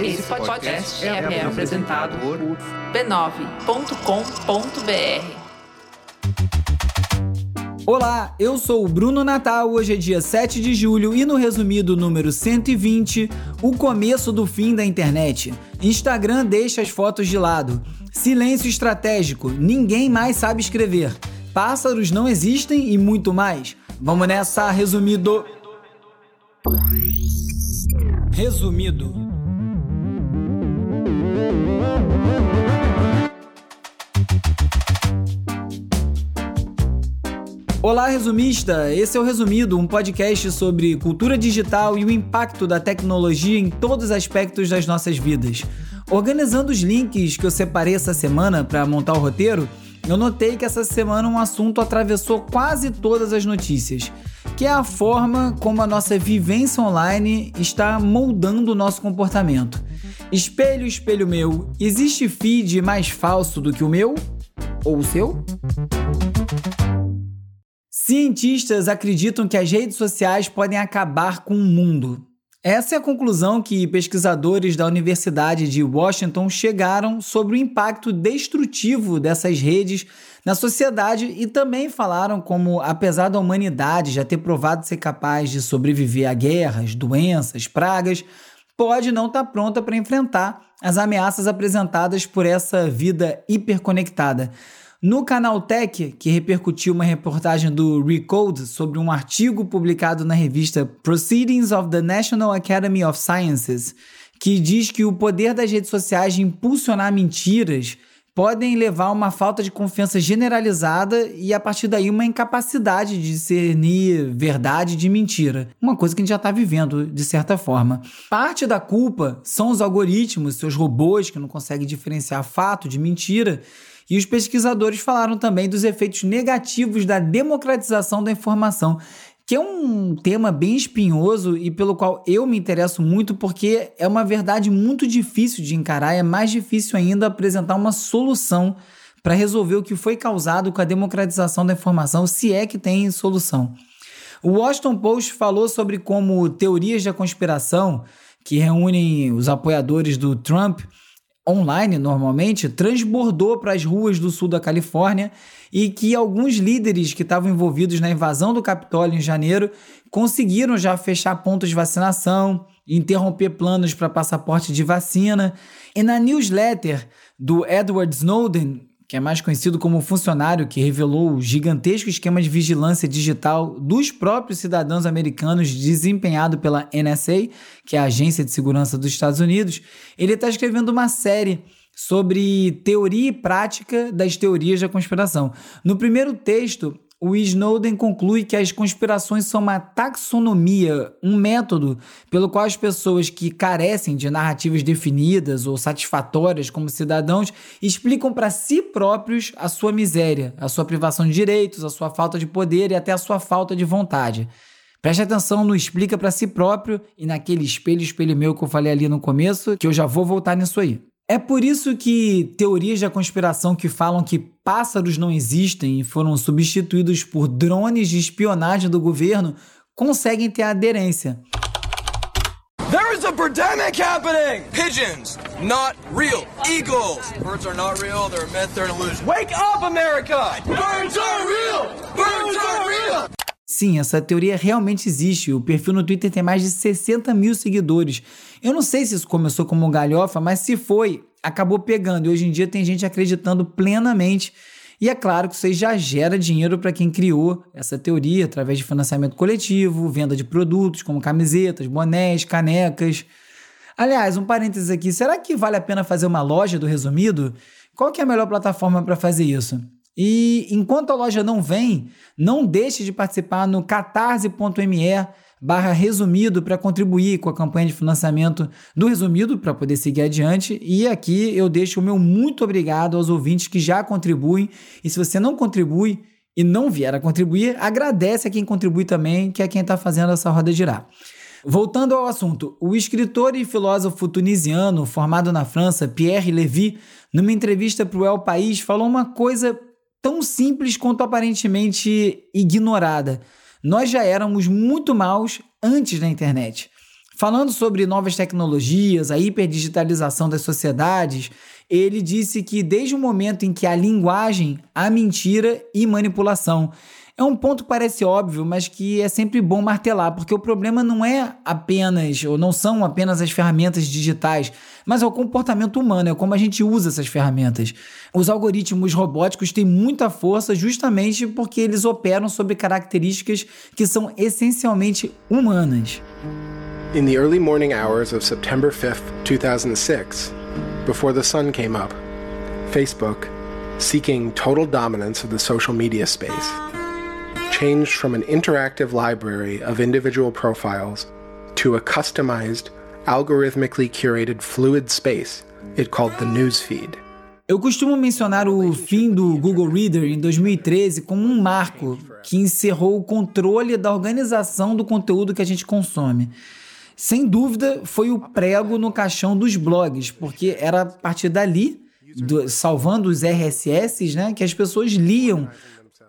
Esse podcast é, é apresentado por b9.com.br. Olá, eu sou o Bruno Natal. Hoje é dia 7 de julho e no resumido número 120, o começo do fim da internet. Instagram deixa as fotos de lado. Silêncio estratégico, ninguém mais sabe escrever. Pássaros não existem e muito mais. Vamos nessa, resumido. Resumido. Olá, resumista! Esse é o Resumido, um podcast sobre cultura digital e o impacto da tecnologia em todos os aspectos das nossas vidas. Organizando os links que eu separei essa semana para montar o roteiro, eu notei que essa semana um assunto atravessou quase todas as notícias, que é a forma como a nossa vivência online está moldando o nosso comportamento. Espelho, espelho meu, existe feed mais falso do que o meu? Ou o seu? Cientistas acreditam que as redes sociais podem acabar com o mundo. Essa é a conclusão que pesquisadores da Universidade de Washington chegaram sobre o impacto destrutivo dessas redes na sociedade e também falaram como, apesar da humanidade já ter provado ser capaz de sobreviver a guerras, doenças, pragas, pode não estar tá pronta para enfrentar as ameaças apresentadas por essa vida hiperconectada. No canal Tech, que repercutiu uma reportagem do Recode sobre um artigo publicado na revista Proceedings of the National Academy of Sciences, que diz que o poder das redes sociais de impulsionar mentiras podem levar a uma falta de confiança generalizada e, a partir daí, uma incapacidade de discernir verdade de mentira. Uma coisa que a gente já está vivendo, de certa forma. Parte da culpa são os algoritmos, seus robôs que não conseguem diferenciar fato de mentira e os pesquisadores falaram também dos efeitos negativos da democratização da informação, que é um tema bem espinhoso e pelo qual eu me interesso muito porque é uma verdade muito difícil de encarar, é mais difícil ainda apresentar uma solução para resolver o que foi causado com a democratização da informação, se é que tem solução. O Washington Post falou sobre como teorias da conspiração que reúnem os apoiadores do Trump online normalmente transbordou para as ruas do sul da Califórnia e que alguns líderes que estavam envolvidos na invasão do Capitólio em janeiro conseguiram já fechar pontos de vacinação, interromper planos para passaporte de vacina. E na newsletter do Edward Snowden, que é mais conhecido como funcionário que revelou o gigantesco esquema de vigilância digital dos próprios cidadãos americanos desempenhado pela NSA, que é a Agência de Segurança dos Estados Unidos, ele está escrevendo uma série sobre teoria e prática das teorias da conspiração. No primeiro texto, o Snowden conclui que as conspirações são uma taxonomia, um método pelo qual as pessoas que carecem de narrativas definidas ou satisfatórias como cidadãos explicam para si próprios a sua miséria, a sua privação de direitos, a sua falta de poder e até a sua falta de vontade. Preste atenção no explica para si próprio e naquele espelho, espelho meu que eu falei ali no começo, que eu já vou voltar nisso aí. É por isso que teorias da conspiração que falam que pássaros não existem e foram substituídos por drones de espionagem do governo conseguem ter aderência. There is a pandemic happening! Pigeons, not real. Eagles, birds are not real, they're a myth, they're an illusion. Wake up, America! Birds are real! Birds are real! Sim, essa teoria realmente existe. O perfil no Twitter tem mais de 60 mil seguidores. Eu não sei se isso começou como galhofa, mas se foi, acabou pegando. E hoje em dia tem gente acreditando plenamente. E é claro que isso aí já gera dinheiro para quem criou essa teoria através de financiamento coletivo, venda de produtos como camisetas, bonés, canecas. Aliás, um parênteses aqui: será que vale a pena fazer uma loja do resumido? Qual que é a melhor plataforma para fazer isso? E enquanto a loja não vem, não deixe de participar no catarse.me barra resumido para contribuir com a campanha de financiamento do resumido para poder seguir adiante. E aqui eu deixo o meu muito obrigado aos ouvintes que já contribuem. E se você não contribui e não vier a contribuir, agradece a quem contribui também, que é quem está fazendo essa roda girar. Voltando ao assunto, o escritor e filósofo tunisiano formado na França, Pierre Lévy, numa entrevista para o El País, falou uma coisa tão simples quanto aparentemente ignorada. Nós já éramos muito maus antes da internet. Falando sobre novas tecnologias, a hiperdigitalização das sociedades, ele disse que desde o momento em que a linguagem, há mentira e manipulação. É um ponto que parece óbvio, mas que é sempre bom martelar, porque o problema não é apenas, ou não são apenas as ferramentas digitais, mas é o comportamento humano, é como a gente usa essas ferramentas. Os algoritmos robóticos têm muita força justamente porque eles operam sobre características que são essencialmente humanas. In the early morning hours of September 5th, 2006, before the sun came up, Facebook, seeking total dominance of the social media space, changed from an interactive library of individual profiles to a customized, algorithmically curated fluid space it called the newsfeed. Eu costumo mencionar o fim do Google Reader em 2013 como um marco que encerrou o controle da organização do conteúdo que a gente consome. Sem dúvida, foi o prego no caixão dos blogs, porque era a partir dali, do, salvando os RSS, né, que as pessoas liam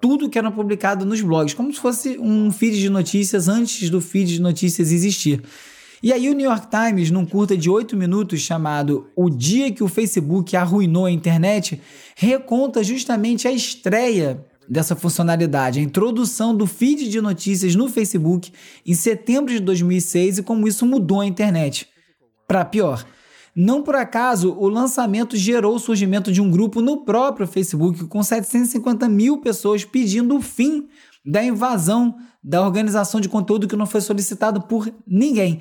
tudo que era publicado nos blogs, como se fosse um feed de notícias antes do feed de notícias existir. E aí o New York Times, num curta de 8 minutos chamado O Dia que o Facebook arruinou a internet, reconta justamente a estreia dessa funcionalidade, a introdução do feed de notícias no Facebook em setembro de 2006 e como isso mudou a internet. Para pior, não por acaso, o lançamento gerou o surgimento de um grupo no próprio Facebook com 750 mil pessoas pedindo o fim da invasão da organização de conteúdo que não foi solicitado por ninguém.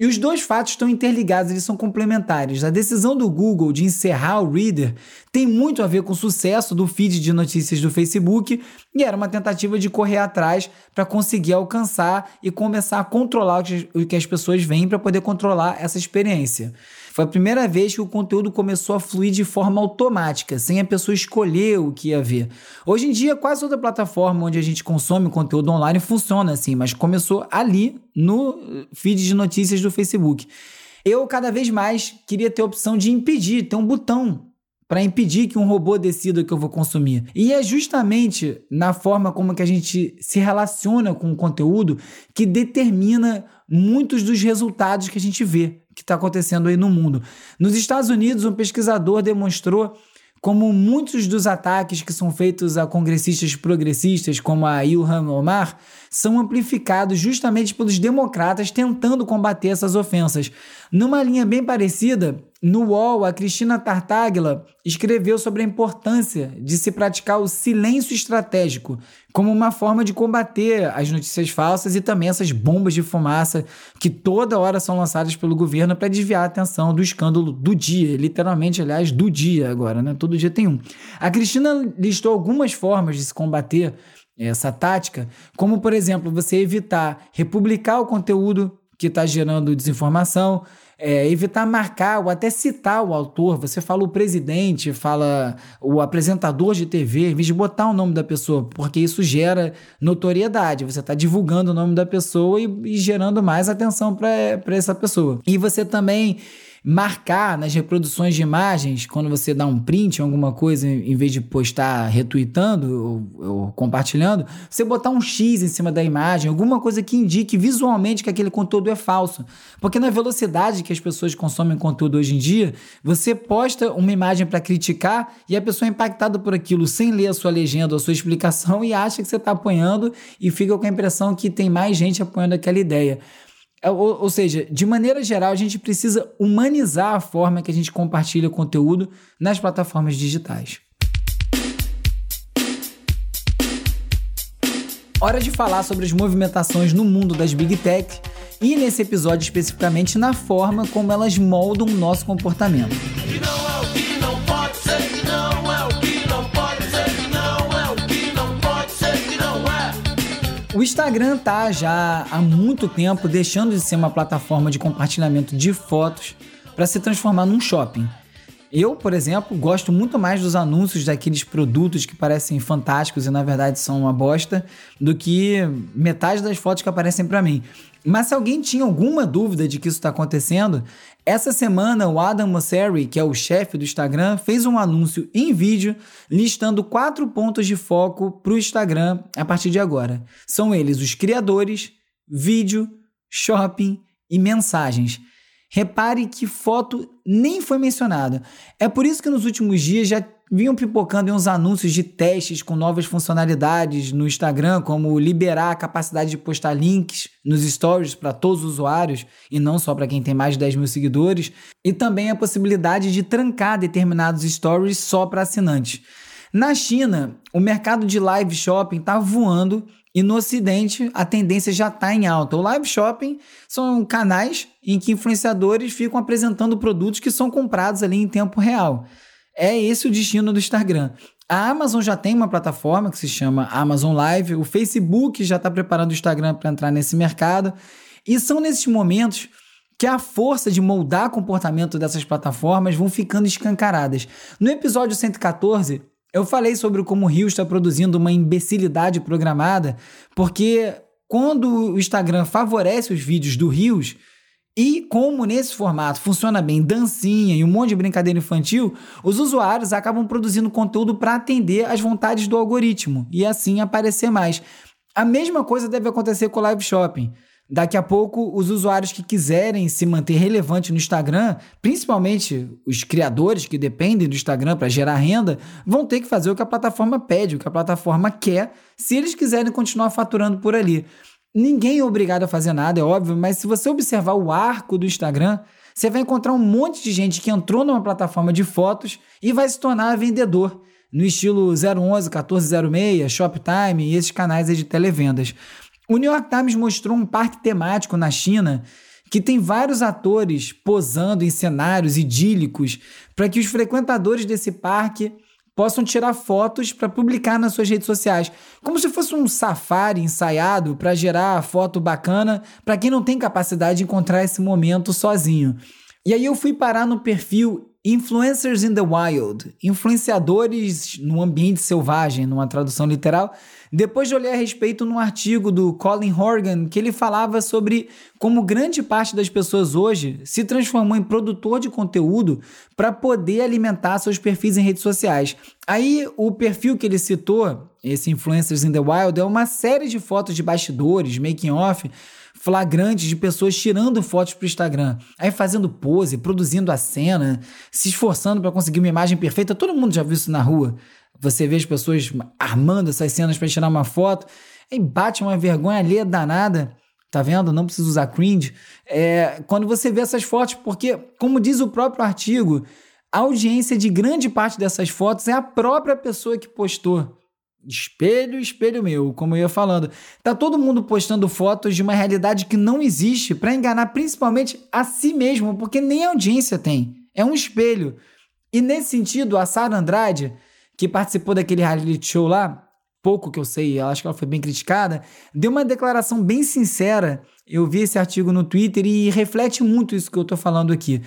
E os dois fatos estão interligados, eles são complementares. A decisão do Google de encerrar o Reader tem muito a ver com o sucesso do feed de notícias do Facebook e era uma tentativa de correr atrás para conseguir alcançar e começar a controlar o que as pessoas veem para poder controlar essa experiência. Foi a primeira vez que o conteúdo começou a fluir de forma automática, sem a pessoa escolher o que ia ver. Hoje em dia, quase toda plataforma onde a gente consome conteúdo online funciona assim, mas começou ali no feed de notícias do Facebook. Eu cada vez mais queria ter a opção de impedir, ter um botão para impedir que um robô decida o que eu vou consumir. E é justamente na forma como que a gente se relaciona com o conteúdo que determina muitos dos resultados que a gente vê que está acontecendo aí no mundo. Nos Estados Unidos, um pesquisador demonstrou como muitos dos ataques que são feitos a congressistas progressistas, como a Ilhan Omar, são amplificados justamente pelos democratas tentando combater essas ofensas. Numa linha bem parecida, no UOL, a Cristina Tartaglia escreveu sobre a importância de se praticar o silêncio estratégico como uma forma de combater as notícias falsas e também essas bombas de fumaça que toda hora são lançadas pelo governo para desviar a atenção do escândalo do dia, literalmente, aliás, do dia agora, né? Todo dia tem um. A Cristina listou algumas formas de se combater essa tática, como por exemplo, você evitar republicar o conteúdo que está gerando desinformação, é, evitar marcar ou até citar o autor. Você fala o presidente, fala o apresentador de TV, em vez de botar o nome da pessoa, porque isso gera notoriedade. Você está divulgando o nome da pessoa e, e gerando mais atenção para essa pessoa. E você também marcar nas reproduções de imagens, quando você dá um print, alguma coisa, em vez de postar retweetando ou, ou, compartilhando, você botar um X em cima da imagem, alguma coisa que indique visualmente que aquele conteúdo é falso. Porque na velocidade que as pessoas consomem conteúdo hoje em dia, você posta uma imagem para criticar e a pessoa é impactada por aquilo sem ler a sua legenda, a sua explicação e acha que você está apoiando e fica com a impressão que tem mais gente apoiando aquela ideia. É, ou, ou, seja, de maneira geral, a gente precisa humanizar a forma que a gente compartilha conteúdo nas plataformas digitais. Hora de falar sobre as movimentações no mundo das Big Tech e nesse episódio especificamente na forma como elas moldam o nosso comportamento. O Instagram tá já há muito tempo deixando de ser uma plataforma de compartilhamento de fotos para se transformar num shopping. Eu, por exemplo, gosto muito mais dos anúncios daqueles produtos que parecem fantásticos e na verdade são uma bosta do que metade das fotos que aparecem para mim. Mas se alguém tinha alguma dúvida de que isso está acontecendo, essa semana o Adam Mosseri, que é o chefe do Instagram, fez um anúncio em vídeo listando quatro pontos de foco para o Instagram a partir de agora. São eles os criadores, vídeo, shopping e mensagens. Repare que foto nem foi mencionada. É por isso que nos últimos dias já vinham pipocando uns anúncios de testes com novas funcionalidades no Instagram, como liberar a capacidade de postar links nos stories para todos os usuários e não só para quem tem mais de 10 mil seguidores, e também a possibilidade de trancar determinados stories só para assinantes. Na China, o mercado de live shopping está voando e no Ocidente, a tendência já está em alta. O live shopping são canais em que influenciadores ficam apresentando produtos que são comprados ali em tempo real. É esse o destino do Instagram. A Amazon já tem uma plataforma que se chama Amazon Live, o Facebook já está preparando o Instagram para entrar nesse mercado. E são nesses momentos que a força de moldar comportamento dessas plataformas vão ficando escancaradas. No episódio 114, eu falei sobre como o Rio está produzindo uma imbecilidade programada, porque quando o Instagram favorece os vídeos do Rios, e como nesse formato funciona bem dancinha e um monte de brincadeira infantil, os usuários acabam produzindo conteúdo para atender às vontades do algoritmo e assim aparecer mais. A mesma coisa deve acontecer com o live shopping. Daqui a pouco, os usuários que quiserem se manter relevante no Instagram, principalmente os criadores que dependem do Instagram para gerar renda, vão ter que fazer o que a plataforma pede, o que a plataforma quer, se eles quiserem continuar faturando por ali. Ninguém é obrigado a fazer nada, é óbvio, mas se você observar o arco do Instagram, você vai encontrar um monte de gente que entrou numa plataforma de fotos e vai se tornar vendedor, no estilo 011, 1406, Shoptime e esses canais de televendas. O New York Times mostrou um parque temático na China que tem vários atores posando em cenários idílicos para que os frequentadores desse parque possam tirar fotos para publicar nas suas redes sociais, como se fosse um safari ensaiado para gerar foto bacana para quem não tem capacidade de encontrar esse momento sozinho. E aí eu fui parar no perfil Influencers in the Wild, influenciadores no ambiente selvagem, numa tradução literal, depois de olhar a respeito num artigo do Colin Horgan, que ele falava sobre como grande parte das pessoas hoje se transformou em produtor de conteúdo para poder alimentar seus perfis em redes sociais. Aí o perfil que ele citou, esse Influencers in the Wild, é uma série de fotos de bastidores, making off, flagrantes de pessoas tirando fotos para o Instagram, aí fazendo pose, produzindo a cena, se esforçando para conseguir uma imagem perfeita. Todo mundo já viu isso na rua. Você vê as pessoas armando essas cenas para tirar uma foto, e bate uma vergonha ali danada. Tá vendo? Não precisa usar cringe. É, quando você vê essas fotos, porque, como diz o próprio artigo, a audiência de grande parte dessas fotos é a própria pessoa que postou. Espelho, espelho meu, como eu ia falando. Tá todo mundo postando fotos de uma realidade que não existe para enganar principalmente a si mesmo, porque nem audiência tem. É um espelho. E nesse sentido, a Sara Andrade, que participou daquele reality show lá, pouco que eu sei, acho que ela foi bem criticada, deu uma declaração bem sincera. Eu vi esse artigo no Twitter e reflete muito isso que eu tô falando aqui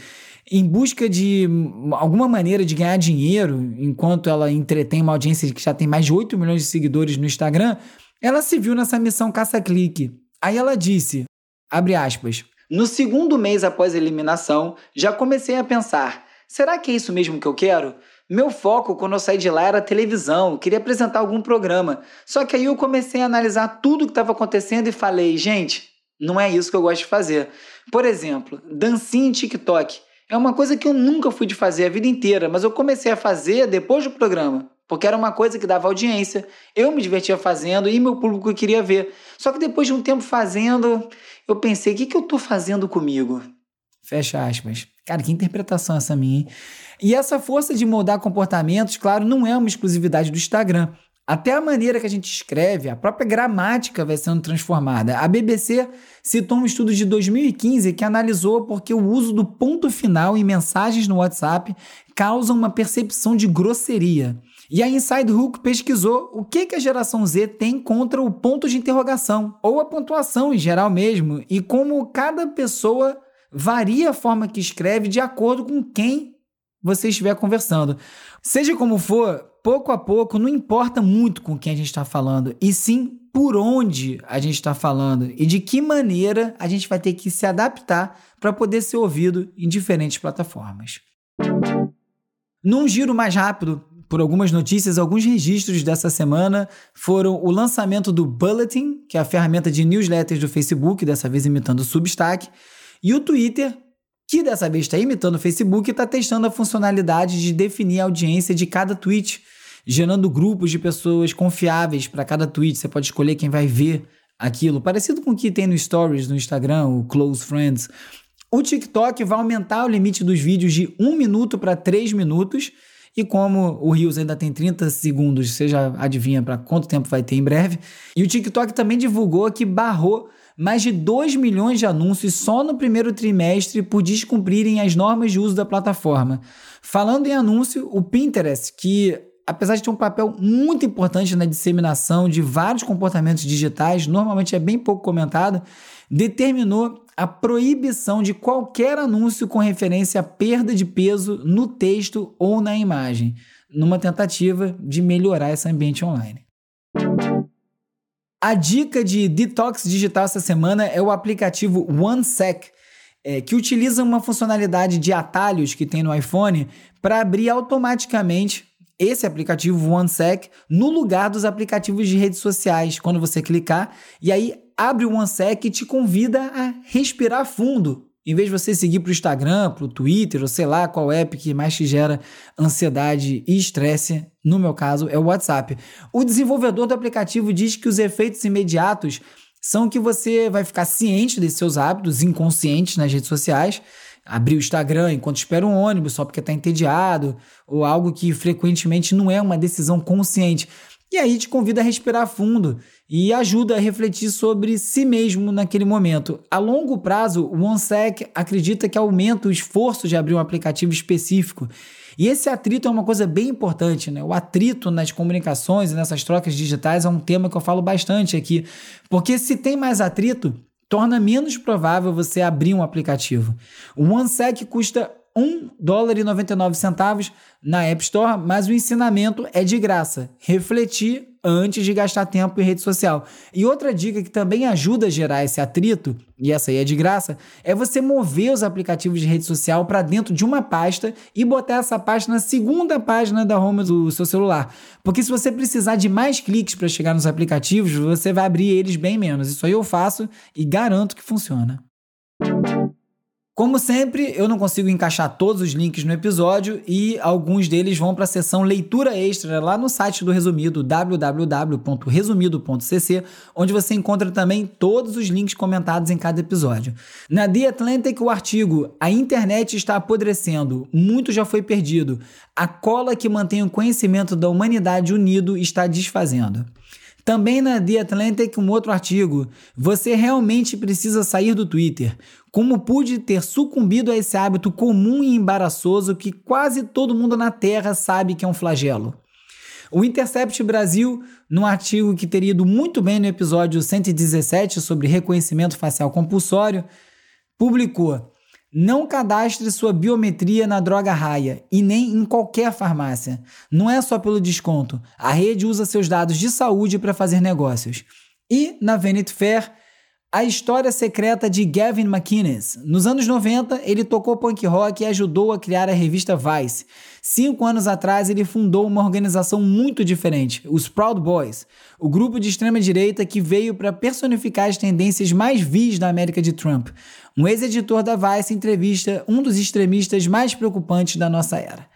em busca de alguma maneira de ganhar dinheiro, enquanto ela entretém uma audiência que já tem mais de 8 milhões de seguidores no Instagram, ela se viu nessa missão caça-clique. Aí ela disse, abre aspas, no segundo mês após a eliminação, já comecei a pensar, será que é isso mesmo que eu quero? Meu foco quando eu saí de lá era televisão, queria apresentar algum programa. Só que aí eu comecei a analisar tudo o que estava acontecendo e falei, gente, não é isso que eu gosto de fazer. Por exemplo, dancinha em TikTok. É uma coisa que eu nunca fui de fazer a vida inteira, mas eu comecei a fazer depois do programa, porque era uma coisa que dava audiência, eu me divertia fazendo e meu público queria ver. Só que depois de um tempo fazendo, eu pensei: o que, que eu tô fazendo comigo? Fecha aspas. Cara, que interpretação essa minha, hein? E essa força de moldar comportamentos, claro, não é uma exclusividade do Instagram. Até a maneira que a gente escreve, a própria gramática vai sendo transformada. A BBC citou um estudo de 2015 que analisou porque o uso do ponto final em mensagens no WhatsApp causa uma percepção de grosseria. E a Inside Hook pesquisou o que, que a geração Z tem contra o ponto de interrogação, ou a pontuação em geral mesmo, e como cada pessoa varia a forma que escreve de acordo com quem você estiver conversando. Seja como for, pouco a pouco, não importa muito com quem a gente está falando, e sim por onde a gente está falando e de que maneira a gente vai ter que se adaptar para poder ser ouvido em diferentes plataformas. Num giro mais rápido por algumas notícias, alguns registros dessa semana foram o lançamento do Bulletin, que é a ferramenta de newsletters do Facebook, dessa vez imitando o Substack, E o Twitter, que dessa vez está imitando o Facebook, está testando a funcionalidade de definir a audiência de cada tweet, gerando grupos de pessoas confiáveis para cada tweet. Você pode escolher quem vai ver aquilo, parecido com o que tem no Stories no Instagram, o Close Friends. O TikTok vai aumentar o limite dos vídeos de 1 minuto para 3 minutos. E como o Reels ainda tem 30 segundos, você já adivinha para quanto tempo vai ter em breve. E o TikTok também divulgou que barrou mais de 2 milhões de anúncios só no primeiro trimestre por descumprirem as normas de uso da plataforma. Falando em anúncio, o Pinterest, que apesar de ter um papel muito importante na disseminação de vários comportamentos digitais, normalmente é bem pouco comentado, determinou a proibição de qualquer anúncio com referência à perda de peso no texto ou na imagem, numa tentativa de melhorar esse ambiente online. A dica de detox digital essa semana é o aplicativo OneSec, é, que utiliza uma funcionalidade de atalhos que tem no iPhone para abrir automaticamente esse aplicativo OneSec no lugar dos aplicativos de redes sociais, quando você clicar, e aí abre o OneSec e te convida a respirar fundo. Em vez de você seguir para o Instagram, para o Twitter, ou sei lá qual app que mais te gera ansiedade e estresse, no meu caso é o WhatsApp. O desenvolvedor do aplicativo diz que os efeitos imediatos são que você vai ficar ciente desses seus hábitos inconscientes nas redes sociais abrir o Instagram enquanto espera um ônibus só porque está entediado, ou algo que frequentemente não é uma decisão consciente. E aí te convida a respirar fundo e ajuda a refletir sobre si mesmo naquele momento. A longo prazo, o OneSec acredita que aumenta o esforço de abrir um aplicativo específico. E esse atrito é uma coisa bem importante, né? O atrito nas comunicações e nessas trocas digitais é um tema que eu falo bastante aqui. Porque se tem mais atrito, torna menos provável você abrir um aplicativo. O OneSec custa 1 dólar e 99 centavos na App Store, mas o ensinamento é de graça. Refletir antes de gastar tempo em rede social. E outra dica que também ajuda a gerar esse atrito, e essa aí é de graça, é você mover os aplicativos de rede social para dentro de uma pasta e botar essa pasta na segunda página da home do seu celular. Porque se você precisar de mais cliques para chegar nos aplicativos, você vai abrir eles bem menos. Isso aí eu faço e garanto que funciona. Como sempre, eu não consigo encaixar todos os links no episódio e alguns deles vão para a seção leitura extra lá no site do Resumido, www.resumido.cc, onde você encontra também todos os links comentados em cada episódio. Na The Atlantic, o artigo A internet está apodrecendo, muito já foi perdido. A cola que mantém o conhecimento da humanidade unido está desfazendo. Também na The Atlantic, um outro artigo. Você realmente precisa sair do Twitter. Como pude ter sucumbido a esse hábito comum e embaraçoso que quase todo mundo na Terra sabe que é um flagelo? O Intercept Brasil, num artigo que teria ido muito bem no episódio 117 sobre reconhecimento facial compulsório, publicou: Não cadastre sua biometria na droga raia e nem em qualquer farmácia. Não é só pelo desconto. A rede usa seus dados de saúde para fazer negócios. E na Vanity Fair, a história secreta de Gavin McInnes. Nos anos 90, ele tocou punk rock e ajudou a criar a revista Vice. Cinco anos atrás, ele fundou uma organização muito diferente, os Proud Boys, o grupo de extrema-direita que veio para personificar as tendências mais vis da América de Trump. Um ex-editor da Vice entrevista um dos extremistas mais preocupantes da nossa era.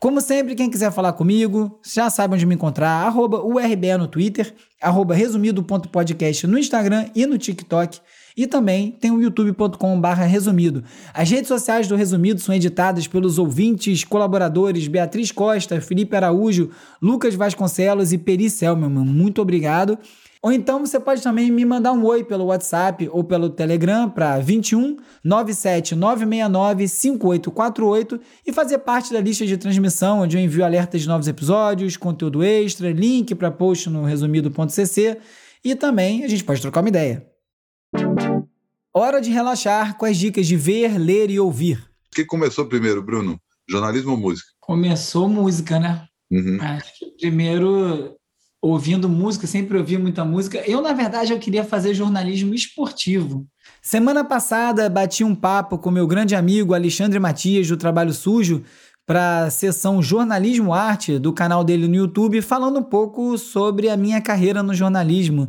Como sempre, quem quiser falar comigo, já sabe onde me encontrar, arroba URBE no Twitter, arroba resumido.podcast no Instagram e no TikTok. E também tem o youtube.com resumido. As redes sociais do Resumido são editadas pelos ouvintes, colaboradores Beatriz Costa, Felipe Araújo, Lucas Vasconcelos e Peri Selman. Muito obrigado. Ou então você pode também me mandar um oi pelo WhatsApp ou pelo Telegram para 21 97 969 5848 e fazer parte da lista de transmissão, onde eu envio alertas de novos episódios, conteúdo extra, link para post no resumido.cc e também a gente pode trocar uma ideia. Hora de relaxar com as dicas de ver, ler e ouvir. O que começou primeiro, Bruno? Jornalismo ou música? Começou música, né? Uhum. Acho que primeiro ouvindo música, sempre ouvi muita música. Eu, na verdade, eu queria fazer jornalismo esportivo. Semana passada, bati um papo com meu grande amigo Alexandre Matias, do Trabalho Sujo, para a sessão Jornalismo Arte do canal dele no YouTube, falando um pouco sobre a minha carreira no jornalismo,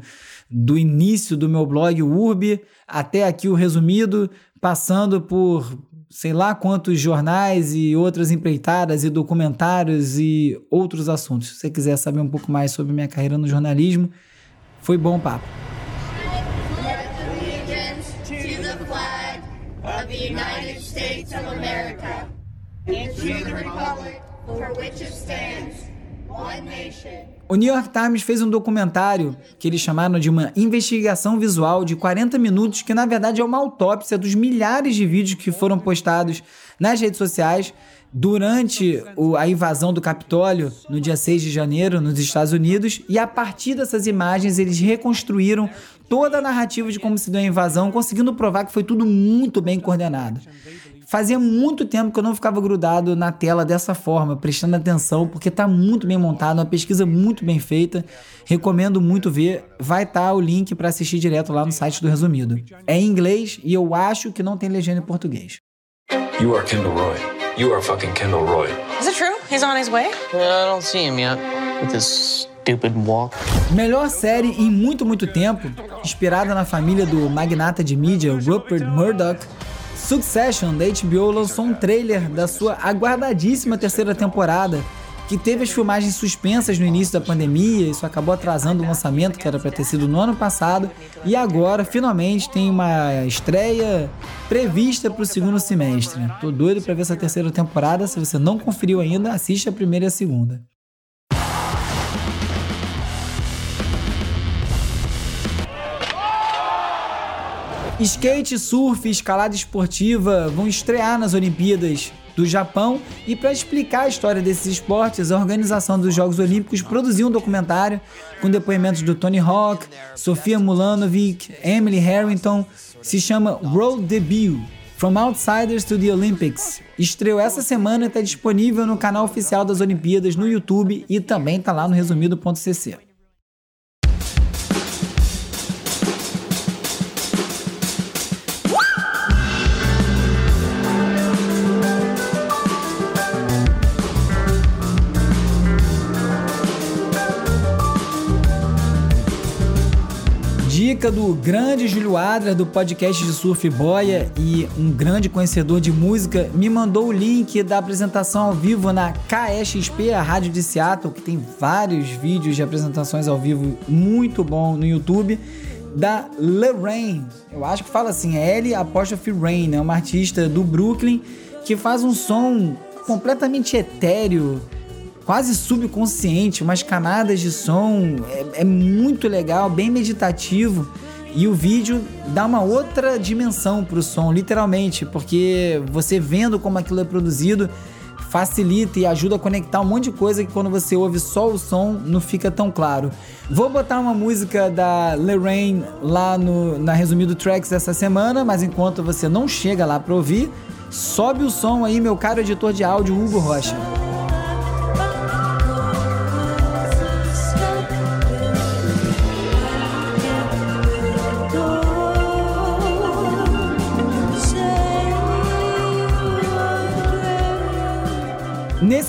do início do meu blog Urb até aqui o resumido, passando por sei lá quantos jornais e outras empreitadas e documentários e outros assuntos. Se você quiser saber um pouco mais sobre minha carreira no jornalismo, foi bom papo. O New York Times fez um documentário que eles chamaram de uma investigação visual de 40 minutos, que na verdade é uma autópsia dos milhares de vídeos que foram postados nas redes sociais durante a invasão do Capitólio no dia 6 de janeiro nos Estados Unidos. E a partir dessas imagens, eles reconstruíram toda a narrativa de como se deu a invasão, conseguindo provar que foi tudo muito bem coordenado. Fazia muito tempo que eu não ficava grudado na tela dessa forma, prestando atenção, porque está muito bem montado, uma pesquisa muito bem feita. Recomendo muito ver. Vai estar tá o link para assistir direto lá no site do Resumido. É em inglês e eu acho que não tem legenda em português. You are Kendall Roy. You are fucking Kendall Roy. Is it true? He's on his way? I don't see him yet. With his stupid walk. Melhor série em muito, muito tempo, inspirada na família do magnata de mídia Rupert Murdoch Succession da HBO lançou um trailer da sua aguardadíssima terceira temporada, que teve as filmagens suspensas no início da pandemia, isso acabou atrasando o lançamento que era para ter sido no ano passado, e agora finalmente tem uma estreia prevista para o segundo semestre. Tô doido para ver essa terceira temporada, se você não conferiu ainda, assiste a primeira e a segunda. Skate, surf, escalada esportiva vão estrear nas Olimpíadas do Japão e para explicar a história desses esportes, a organização dos Jogos Olímpicos produziu um documentário com depoimentos do Tony Hawk, Sofia Mulanovic, Emily Harrington, se chama World Debut. From Outsiders to the Olympics. Estreou essa semana e está disponível no canal oficial das Olimpíadas no YouTube e também está lá no resumido.cc. dica do grande Júlio Adler do podcast de Surf Boia e um grande conhecedor de música, me mandou o link da apresentação ao vivo na KXP, a rádio de Seattle, que tem vários vídeos de apresentações ao vivo muito bom no YouTube, da Lorraine. Eu acho que fala assim, é L apóstrofe Rain, é uma artista do Brooklyn que faz um som completamente etéreo, quase subconsciente, umas camadas de som, é, é muito legal, bem meditativo. E o vídeo dá uma outra dimensão para o som, literalmente, porque você vendo como aquilo é produzido facilita e ajuda a conectar um monte de coisa que quando você ouve só o som não fica tão claro. Vou botar uma música da Lorraine lá no, na Resumido Tracks dessa semana, mas enquanto você não chega lá para ouvir, sobe o som aí, meu caro editor de áudio Hugo Rocha.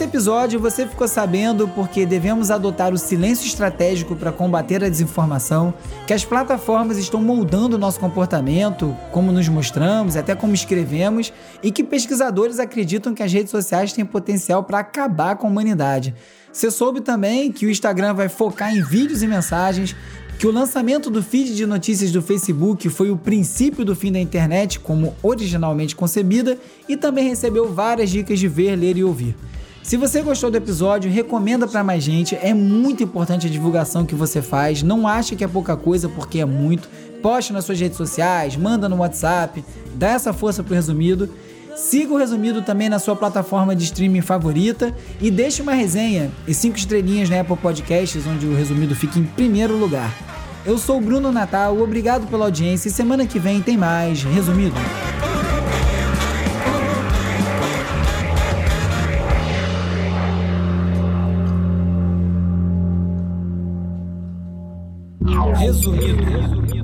Nesse episódio você ficou sabendo porque devemos adotar o silêncio estratégico para combater a desinformação, que as plataformas estão moldando o nosso comportamento, como nos mostramos, até como escrevemos, e que pesquisadores acreditam que as redes sociais têm potencial para acabar com a humanidade. Você soube também que o Instagram vai focar em vídeos e mensagens, que o lançamento do feed de notícias do Facebook foi o princípio do fim da internet como originalmente concebida e também recebeu várias dicas de ver, ler e ouvir. Se você gostou do episódio, recomenda para mais gente. É muito importante a divulgação que você faz. Não ache que é pouca coisa porque é muito. Poste nas suas redes sociais, manda no WhatsApp, dá essa força pro resumido. Siga o resumido também na sua plataforma de streaming favorita e deixe uma resenha e cinco estrelinhas na Apple Podcasts, onde o resumido fica em primeiro lugar. Eu sou o Bruno Natal, obrigado pela audiência e semana que vem tem mais resumido. resumido.